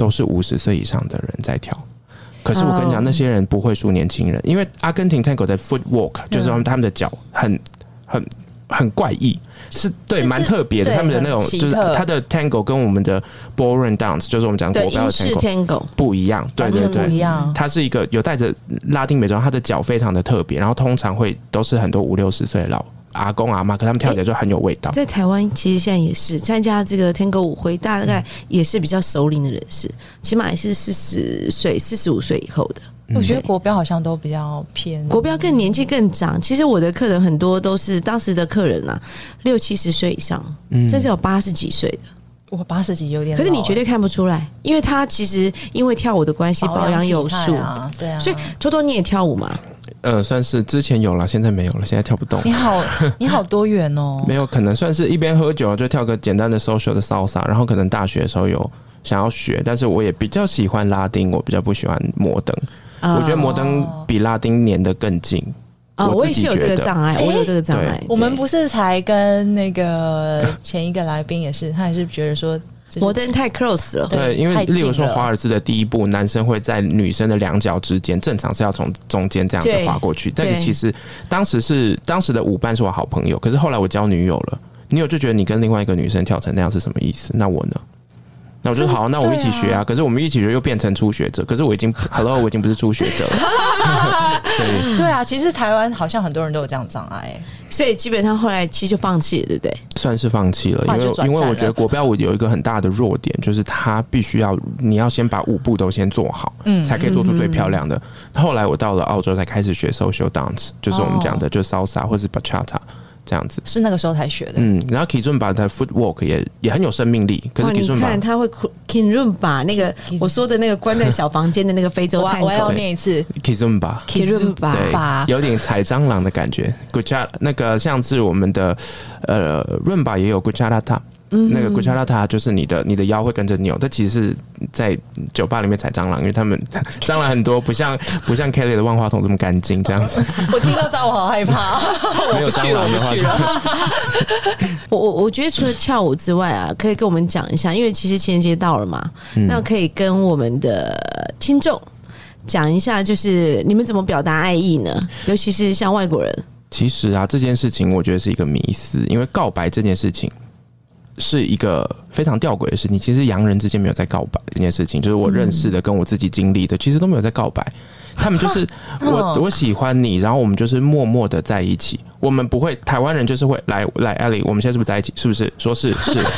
都是五十岁以上的人在跳。可是我跟你讲，哦那些人不会输年轻人，因为阿根廷 Tango 的 footwork 就是他们他们的脚很很很怪异，是对蛮特别的。他们的那种就是他的 Tango 跟我们的 ballroom dance，就是我们讲国标的 Tango 不一样。对对对一，样。它是一个有带着拉丁美洲，他的脚非常的特别，然后通常会都是很多五六十岁的老阿公阿妈，可他们跳起来就很有味道。在台湾其实现在也是参加这个 Tango 舞会，大概也是比较熟龄的人士，起码也是四十岁、四十五岁以后的。我觉得国标好像都比较偏国标更年纪更长，其实我的客人很多都是当时的客人啊，六七十岁以上，嗯甚至有八十几岁的。我八十几有点可是你绝对看不出来，因为他其实因为跳舞的关系保养有素。啊，对啊，所以多多你也跳舞嘛？呃，算是之前有了，现在没有了，现在跳不动。你好，你好多元哦。没有，可能算是一边喝酒就跳个简单的 social 的 salsa，然后可能大学的时候有想要学，但是我也比较喜欢拉丁，我比较不喜欢摩登。啊我觉得摩登比拉丁粘得更近。啊，我我也是有这个障碍，诶我有这个障碍。我们不是才跟那个前一个来宾也是，他也是觉得说，就是摩登太 close 了。对对，因为例如说华尔兹的第一步，男生会在女生的两脚之间，正常是要从中间这样子对滑过去。但是其实当时是当时的舞伴是我好朋友，可是后来我交女友了，女友就觉得你跟另外一个女生跳成那样是什么意思？那我呢？那我就说好，那我们一起学啊。可是我们一起学又变成初学者，可是我已经 Hello，我已经不是初学者了。对对啊，其实台湾好像很多人都有这样障碍。所以基本上后来其实就放弃了，对不对？算是放弃了，因为因为我觉得国标舞有一个很大的弱点，就是它必须要你要先把舞步都先做好，嗯才可以做出最漂亮的。后来我到了澳洲才开始学 social dance，就是我们讲的，就是 salsa 或是 bachata。这样子。是那个时候才学的。嗯，然后 Kizumba 的 footwork 也也很有生命力，可是哇，你看他会把那个我说的那个关在小房间的那个非洲探我要我要念一次。吧，有点踩蟑螂的感觉。g u c h a 那个像是我们的呃润吧也有 g u c 那个 g u c h a l a t a 就是你的你的腰会跟着扭，这其实是在酒吧里面踩蟑螂，因为他们 蟑螂很多，不像不像 Kelly 的万花筒这么干净这样子。我听到蟑螂我好害怕，没有蟑螂的话我。我我我觉得除了跳舞之外啊，可以跟我们讲一下，因为其实情人节到了嘛，嗯那可以跟我们的听众讲一下，就是你们怎么表达爱意呢？尤其是像外国人，其实啊，这件事情我觉得是一个迷思，因为告白这件事情是一个非常吊诡的事情。其实洋人之间没有在告白这件事情，就是我认识的跟我自己经历的，其实都没有在告白。他们就是 我我喜欢你，然后我们就是默默的在一起。我们不会，台湾人就是会来来艾莉，我们现在是不是在一起？是不是？说是是是。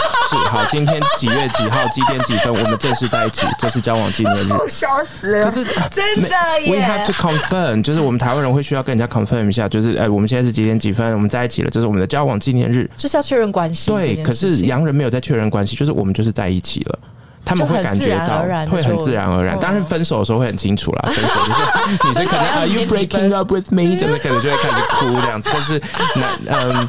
好，今天几月几号几点几分，我们正式在一起，这是交往纪念日。笑死了可是真的 We have to confirm，就是我们台湾人会需要跟人家 confirm 一下，就是哎、我们现在是几点几分，我们在一起了，这是我们的交往纪念日。就是要确认关系对，可是洋人没有在确认关就是我们就是在一起了。他们会感觉到会很自然而然。嗯当然，分手的时候会很清楚啦。分手就是你是可能 Are you breaking up with me？真的可能就会开始哭这样子。但是，那嗯，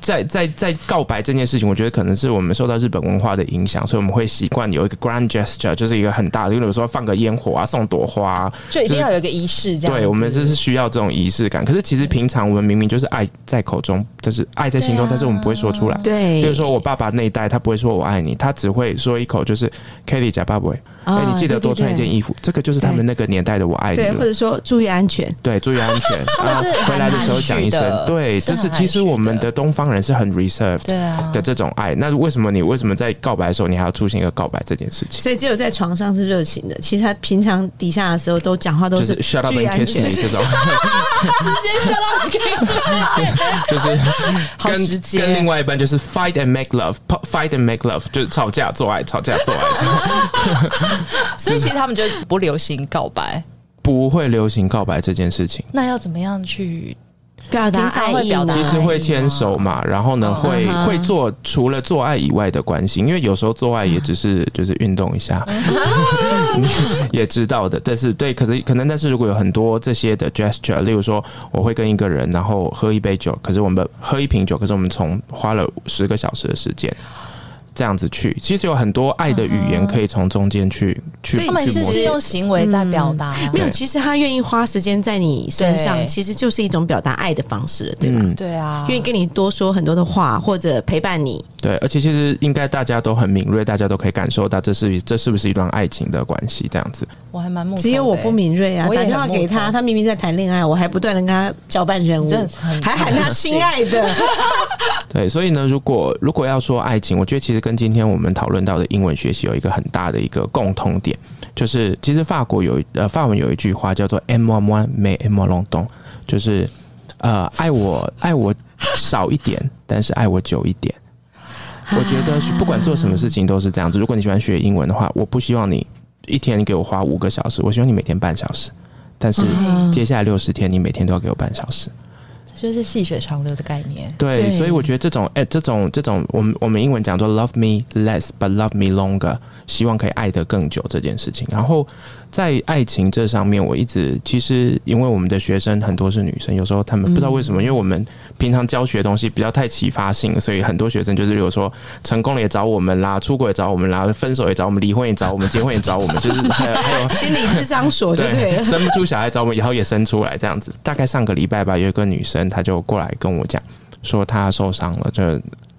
在在在告白这件事情，我觉得可能是我们受到日本文化的影响，所以我们会习惯有一个 grand gesture，就是一个很大的，例如说放个烟火啊，送朵花啊、就一定要有一个仪式，这样。对，我们就是需要这种仪式感。可是其实平常我们明明就是爱在口中，就是爱在心中，但是我们不会说出来。对，比如说我爸爸那一代，他不会说我爱你，他只会说一口就是 Kelly 假爸爸，哎、啊你记得多穿一件衣服，这个就是他们那个年代的我爱你对，或。者说注意安全，对，注意安全啊！回来的时候讲一声对，就是其实我们的的东方人是很 reserved 的这种爱。那为什么你为什么在告白的时候，你还要出现一个告白这件事情？所以只有在床上是热情的，其实他平常底下的时候都讲话都就是是 shut up and kiss me 这种，直接说到 kiss，就是跟跟另外一半就是 fight and make love，fight and make love，就是吵架做爱，吵架做爱。所以其实他们就不流行告白。不会流行告白这件事情，那要怎么样去？表达爱意其实会牵手嘛，然后呢，嗯会会做除了做爱以外的关系，因为有时候做爱也只是就是运动一下，也知道的。但是对，可是可能但是如果有很多这些的 gesture，例如说我会跟一个人然后喝一杯酒，可是我们喝一瓶酒，可是我们从花了十个小时的时间。这样子去，其实有很多爱的语言可以从中间去去所以他们去摸索。是是用行为在表达，没有，其实他愿意花时间在你身上，其实就是一种表达爱的方式了，对吧？嗯，对啊，愿意跟你多说很多的话，或者陪伴你，对，而且其实应该大家都很敏锐，大家都可以感受到这是这是不是一段爱情的关系，这样子。我还蛮木头的只有我不敏锐啊！我打电话给他，他明明在谈恋爱，我还不断的跟他交办任务还喊他亲爱的。对，所以呢，如果如果要说爱情，我觉得其实跟今天我们讨论到的英文学习有一个很大的一个共通点，就是其实法国有呃法文有一句话叫做 “m moi moi mais m one longtemps”，就是呃爱我爱我少一点，但是爱我久一点。我觉得是不管做什么事情都是这样子。如果你喜欢学英文的话，我不希望你一天给我花五个小时，我希望你每天半小时。但是嗯接下来六十天，你每天都要给我半小时。这就是细水长流的概念。对，对所以我觉得这种哎、这种这种，我们我们英文讲做 love me less but love me longer，希望可以爱得更久这件事情。然后在爱情这上面，我一直其实因为我们的学生很多是女生，有时候他们不知道为什么，因为我们平常教学的东西比较太启发性，所以很多学生就是比如说成功了也找我们啦，出轨也找我们啦，分手也找我们，离婚也找我们，结婚也找我们，就是还有还有心理智商所就对了。生不出小孩找我们，以后也生出来这样子。大概上个礼拜吧，有一个女生，她就过来跟我讲，说他受伤了，就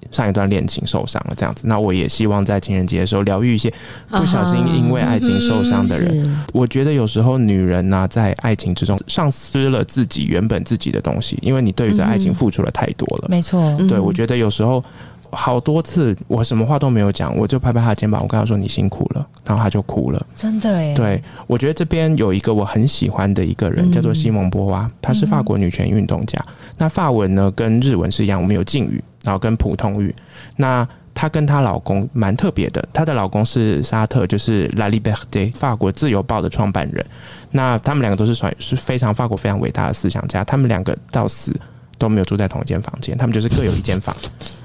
上一段恋情受伤了这样子。那我也希望在情人节的时候疗愈一些不小心因为爱情受伤的人。是我觉得有时候女人呢、在爱情之中丧失了自己原本自己的东西，因为你对于这爱情付出了太多了。没错，嗯对，我觉得有时候好多次我什么话都没有讲，我就拍拍他的肩膀，我跟他说你辛苦了，然后他就哭了。真的哎，对，我觉得这边有一个我很喜欢的一个人，嗯叫做西蒙波娃，她是法国女权运动家。那法文呢，跟日文是一样，我们有敬语，然后跟普通语。那她跟她老公蛮特别的，她的老公是沙特，就是 La Liberté 法国自由报的创办人。那他们两个都是算是非常法国非常伟大的思想家，他们两个到死都没有住在同一间房间，他们就是各有一间房。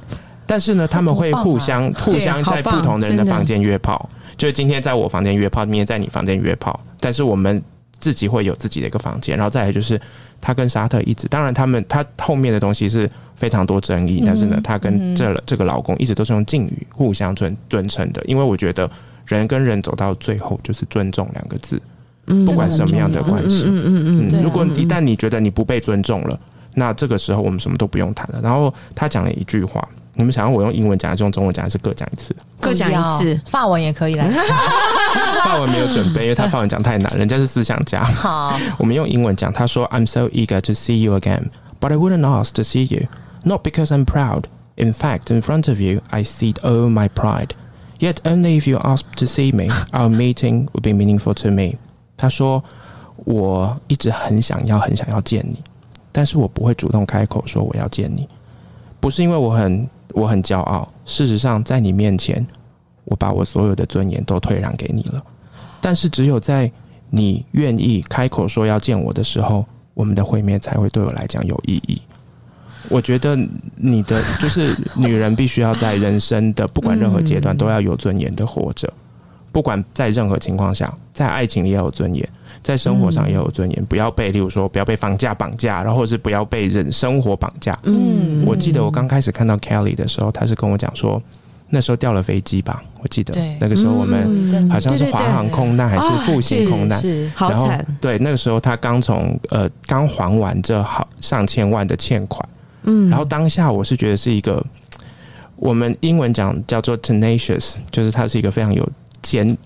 但是呢，他们会互相、互相在不同的人的房间约炮，就是今天在我房间约炮，明天在你房间约炮。但是我们自己会有自己的一个房间，然后再来就是他跟沙特一直，当然他们他后面的东西是非常多争议，但是呢，他跟这这个老公一直都是用敬语互相尊尊称的，因为我觉得人跟人走到最后就是尊重两个字，不管什么样的关系，嗯嗯嗯，如果一旦你觉得你不被尊重了，那这个时候我们什么都不用谈了。然后他讲了一句话。你们想要我用英文讲还是用中文讲，还是各讲一次？各讲一次，法文也可以来。法文没有准备，因为他法文讲太难，人家是思想家。好，我们用英文讲。他说：“I'm so eager to see you again, but I wouldn't ask to see you, not because I'm proud. In fact, in front of you, I see all my pride. Yet only if you ask to see me, our meeting would be meaningful to me。”他说：“我一直很想要，很想要见你，但是我不会主动开口说我要见你，不是因为我很。”我很骄傲。事实上，在你面前，我把我所有的尊严都退让给你了。但是，只有在你愿意开口说要见我的时候，我们的会面才会对我来讲有意义。我觉得你的就是女人，必须要在人生的不管任何阶段都要有尊严的活着，不管在任何情况下，在爱情里要有尊严。在生活上也有尊严，不要被，例如说，不要被房价绑架，然后是不要被人生活绑架。嗯，我记得我刚开始看到 Kelly 的时候，他是跟我讲说，那时候掉了飞机吧，我记得。那个时候我们好像是华航空难还是复兴空难，然后。对，那个时候他刚从呃刚还完这好上千万的欠款，嗯，然后当下我是觉得是一个，我们英文讲叫做 tenacious，就是他是一个非常有坚。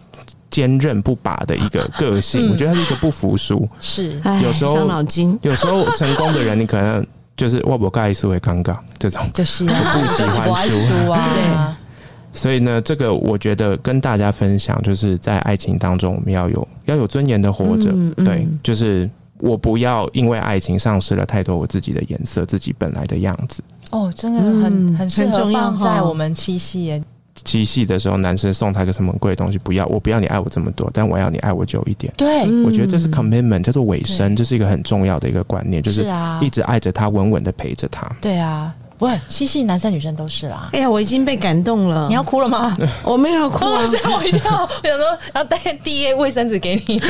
坚韧不拔的一个个性，我觉得他是一个不服输。是，有时候伤脑筋。有时候成功的人，你可能就是我不盖思会尴尬这种，就是不喜欢输啊。对。所以呢，这个我觉得跟大家分享，就是在爱情当中，我们要有要有尊严的活着。对，就是我不要因为爱情丧失了太多我自己的颜色，自己本来的样子。哦，真的很很适合放在我们七夕。七夕的时候，男生送他个什么贵的东西？不要，我不要你爱我这么多，但我要你爱我久一点。对，我觉得这是 commitment，叫做尾声，这是一个很重要的一个观念，就是一直爱着他，稳稳的陪着他。对啊，不，七夕男生女生都是啦。哎呀，我已经被感动了，你要哭了吗？我没有哭，吓我一跳。我想说要带第一卫生纸给你。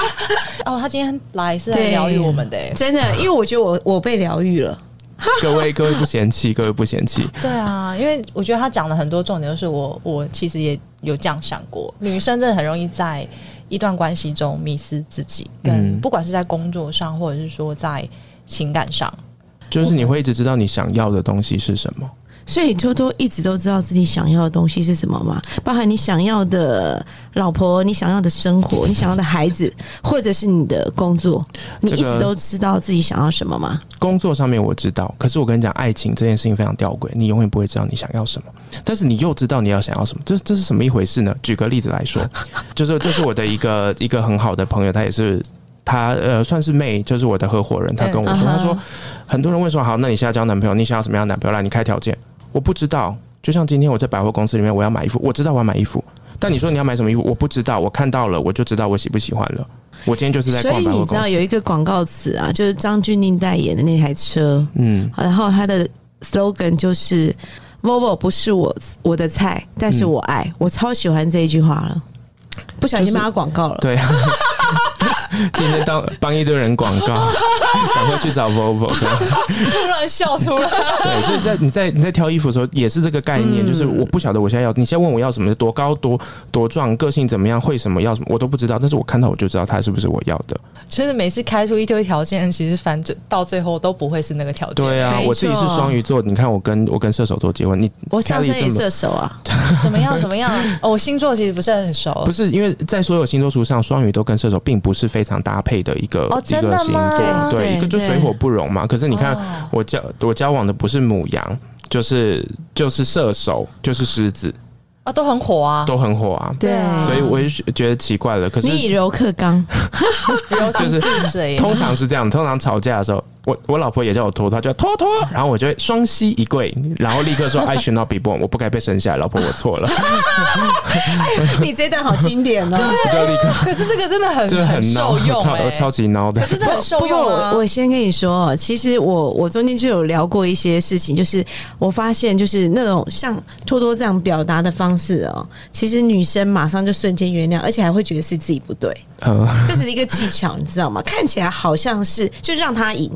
哦，他今天来是来疗愈我们的，真的，因为我觉得我我被疗愈了。各位，各位不嫌弃，各位不嫌弃。对啊，因为我觉得他讲了很多重点，就是我我其实也有这样想过，女生真的很容易在一段关系中迷失自己，跟不管是在工作上，或者是说在情感上，就是你会一直知道你想要的东西是什么。所以偷偷一直都知道自己想要的东西是什么吗？包含你想要的老婆，你想要的生活，你想要的孩子，或者是你的工作，你一直都知道自己想要什么吗？工作上面我知道，可是我跟你讲，爱情这件事情非常吊诡，你永远不会知道你想要什么，但是你又知道你要想要什么，这这是什么一回事呢？举个例子来说，就是这是我的一个一个很好的朋友，他也是他呃算是妹，就是我的合伙人，他跟我说，他说很多人问说，好，那你现在交男朋友，你想要什么样的男朋友？来，你开条件。我不知道，就像今天我在百货公司里面，我要买衣服，我知道我要买衣服，但你说你要买什么衣服，我不知道，我看到了，我就知道我喜不喜欢了。我今天就是在逛百货公司。所以你知道有一个广告词啊，就是张钧甯代言的那台车，嗯，然后他的 slogan 就是 “Volvo 不是我我的菜，但是我爱”，我超喜欢这一句话了。不小心帮他广告了，对。今天当帮一堆人广告，赶快去找 Volvo，突然笑出来。对，所以在你在你在挑衣服的时候，也是这个概念，就是我不晓得我现在要，你现在问我要什么，多高多多壮，个性怎么样，会什么要什么，我都不知道。但是我看到我就知道他是不是我要的。其实每次开出一堆条件，其实反正到最后都不会是那个条件。对啊，我自己是双鱼座，你看我跟我跟射手座结婚，你我上升也射手啊，怎么样怎么样？哦，我星座其实不是很熟，不是因为在所有星座书上，双鱼都跟射手并不是非常搭配的一个一个星座，对，一个就水火不容嘛。可是你看我交我交往的不是母羊，就是就是射手，就是狮子。啊，都很火啊，都很火啊，对，所以我也觉得奇怪了。可是你以柔克刚，柔 就是通常是这样，通常吵架的时候，我我老婆也叫我托托，叫托托，然后我就会双膝一跪，然后立刻说 I should not be born，我不该被生下来，老婆我错了，你这段好经典哦。我就立刻可是这个真的很就是很受，用哎、超超级孬的可。是这很受不过用啊！我我先跟你说，其实我我中间就有聊过一些事情，就是我发现就是那种像托托这样表达的方式哦，其实女生马上就瞬间原谅，而且还会觉得是自己不对，嗯，这只是一个技巧，你知道吗？看起来好像是就让他赢，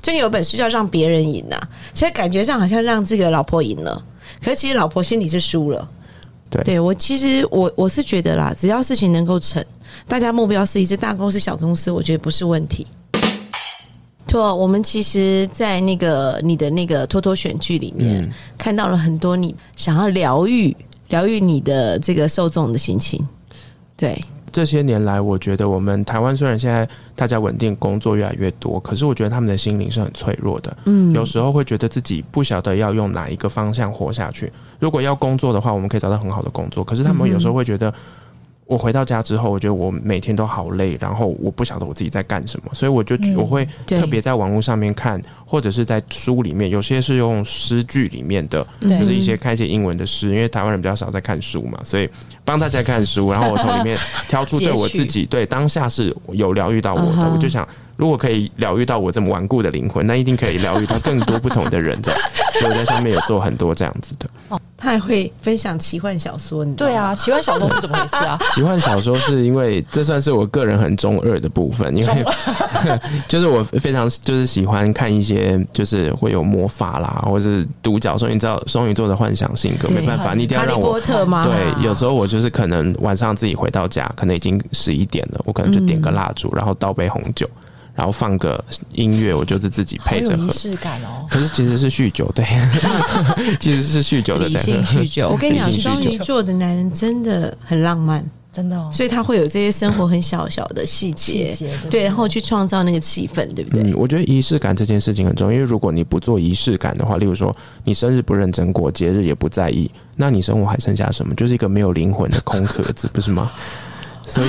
就你有本书叫让别人赢啊，其实感觉上好像让这个老婆赢了，可是其实老婆心里是输了。对对我其实我我是觉得啦，只要事情能够成，大家目标是一致，大公司小公司，我觉得不是问题。错，我们其实，在那个你的那个托托选剧里面，嗯看到了很多你想要疗愈、疗愈你的这个受众的心情。对，这些年来，我觉得我们台湾虽然现在大家稳定工作越来越多，可是我觉得他们的心灵是很脆弱的。嗯有时候会觉得自己不晓得要用哪一个方向活下去。如果要工作的话，我们可以找到很好的工作，可是他们有时候会觉得。我回到家之后，我觉得我每天都好累，然后我不晓得我自己在干什么，所以我就、嗯我会特别在网络上面看，或者是在书里面，有些是用诗句里面的，就是一些看一些英文的诗，因为台湾人比较少在看书嘛，所以帮大家看书，然后我从里面挑出对我自己 对当下是有疗愈到我的，我就想，如果可以疗愈到我这么顽固的灵魂，那一定可以疗愈到更多不同的人，这样，所以我在上面有做很多这样子的。哦他还会分享奇幻小说，你知道吗对啊，奇幻小说是怎么回事啊？奇幻小说是因为这算是我个人很中二的部分，因为 就是我非常就是喜欢看一些就是会有魔法啦，或是独角兽，你知道双鱼座的幻想性格，没办法，你一定要哈利让我波特吗？对，有时候我就是可能晚上自己回到家，可能已经十一点了，我可能就点个蜡烛，然后倒杯红酒，然后放个音乐，我就是自己好配着喝。仪式感哦。可是其实是酗酒，对，其实是酗酒的理在喝。性酗酒，我跟你讲，双鱼座的男人真的很浪漫，真的哦，所以他会有这些生活很小小的细节，对，然后去创造那个气氛，对不对？嗯，我觉得仪式感这件事情很重要，因为如果你不做仪式感的话，例如说你生日不认真过，节日也不在意，那你生活还剩下什么？就是一个没有灵魂的空壳子，不是吗？所以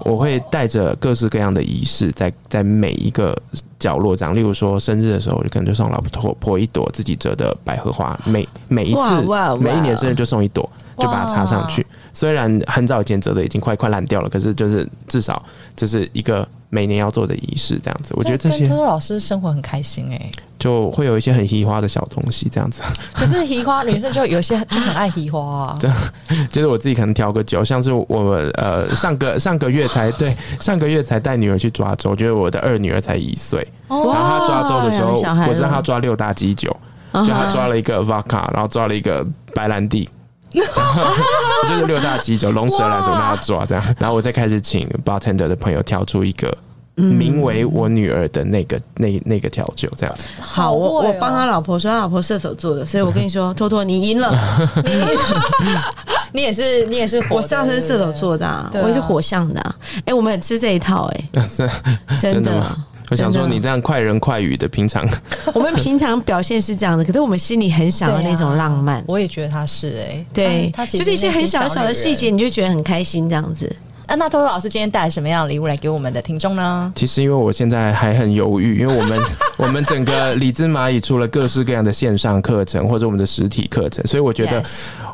我会带着各式各样的仪式在，在每一个角落这样。例如说生日的时候，我就可能就送老婆婆一朵自己折的百合花，每每一次每一年生日就送一朵，就把它插上去。虽然很早以前折的已经快快烂掉了，可是就是至少这是一个每年要做的仪式，这样子。我觉得这些跟托托老师生活很开心哎、就会有一些很稀花的小东西，这样子。可是移花女生就有些就很爱移花啊，就是我自己可能调个酒，像是我呃上个上个月才对上个月才带女儿去抓周，觉得我的二女儿才一岁，然后她抓周的时候我是让她抓六大基酒，啊就她抓了一个 vodka，然后抓了一个白兰地。就是六大鸡酒，龙舌兰什么让她抓这样，然后我再开始请 bartender 的朋友挑出一个名为我女儿的那个那那个调酒这样。子。好，我我帮他老婆说，他老婆射手座的，所以我跟你说，托托你赢了，你也是你也是火的，我上升射手座的、我也是火象的、啊，哎、我们很吃这一套、哎，真的真的。吗。我想说，你这样快人快语的，平常 我们平常表现是这样的，可是我们心里很想要那种浪漫。我也觉得他是哎、对，他其实就是一些很小小的细节。你就觉得很开心，这样子。啊，那托托老师今天带来什么样的礼物来给我们的听众呢？其实因为我现在还很犹豫，因为我们 我们整个李兹蚂蚁出了各式各样的线上课程或者我们的实体课程，所以我觉得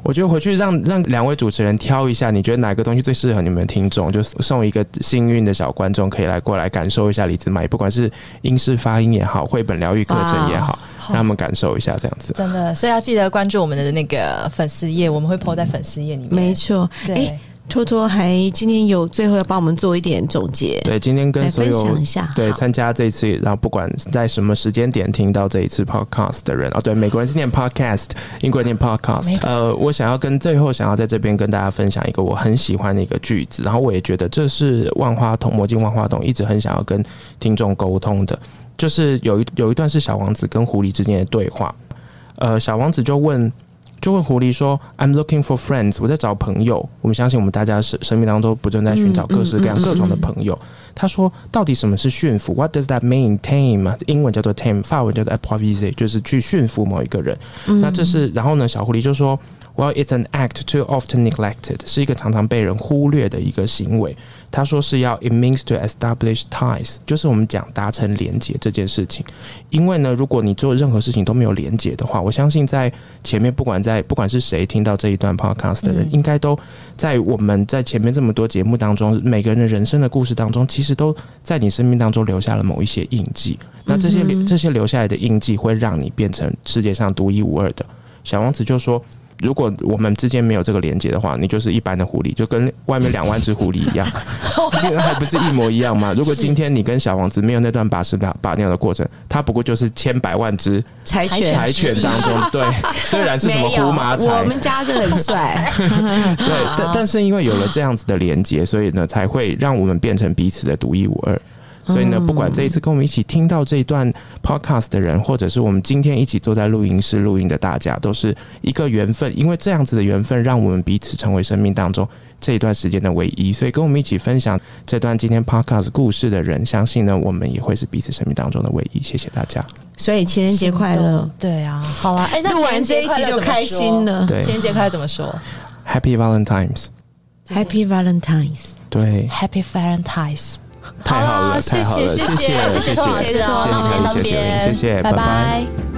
我觉得回去让让两位主持人挑一下，你觉得哪个东西最适合你们听众，就送一个幸运的小观众可以来过来感受一下李兹蚂蚁，不管是英式发音也好，绘本疗愈课程也好，让他们感受一下这样子。真的，所以要记得关注我们的那个粉丝页，我们会 po 在粉丝页里面。没错，对，哎托托还今天有最后要帮我们做一点总结，对，今天跟所有享一下。对参加这一次，然后不管在什么时间点听到这一次 podcast 的人，哦，对，美国人是念 podcast，英国人念 podcast 呃，我想要跟最后想要在这边跟大家分享一个我很喜欢的一个句子，然后我也觉得这是万花筒魔镜万花筒一直很想要跟听众沟通的，就是有一有一段是小王子跟狐狸之间的对话，呃，小王子就问。就问狐狸说：“I'm looking for friends，我在找朋友。我们相信我们大家生生命当中不正在寻找各式各样各种的朋友。他说：“到底什么是驯服？What does that mean? Tame，英文叫做 tame，法文叫做 approviser，就是去驯服某一个人。嗯那这是，然后呢，小狐狸就说 Well, it's an act too often neglected，是一个常常被人忽略的一个行为。他说是要 it means to establish ties，就是我们讲达成连结这件事情。因为呢，如果你做任何事情都没有连结的话，我相信在前面不管在不管是谁听到这一段 podcast 的人，应该都在我们在前面这么多节目当中，每个人的人生的故事当中，其实都在你生命当中留下了某一些印记。那这些这些留下来的印记，会让你变成世界上独一无二的。小王子就说。如果我们之间没有这个连接的话，你就是一般的狐狸，就跟外面两万只狐狸一样，还不是一模一样吗？如果今天你跟小王子没有那段把屎把把尿的过程，他不过就是千百万只柴犬柴犬当中，对，虽然是什么胡马柴，我们家是很帅，对，但 但是因为有了这样子的连接，所以呢，才会让我们变成彼此的独一无二。所以呢，不管这一次跟我们一起听到这一段 podcast 的人，或者是我们今天一起坐在录音室录音的大家，都是一个缘分。因为这样子的缘分，让我们彼此成为生命当中这一段时间的唯一。所以跟我们一起分享这段今天 podcast 故事的人，相信呢，我们也会是彼此生命当中的唯一。谢谢大家。所以情人节快乐，对啊，好啊，哎，那录完这一集就开心了。对，情人节快乐怎么说？Happy Valentines，Happy Valentines，对，Happy Valentines。太好了，谢谢，谢谢，谢谢谢谢，谢谢，那我们先到这边，谢谢，拜拜。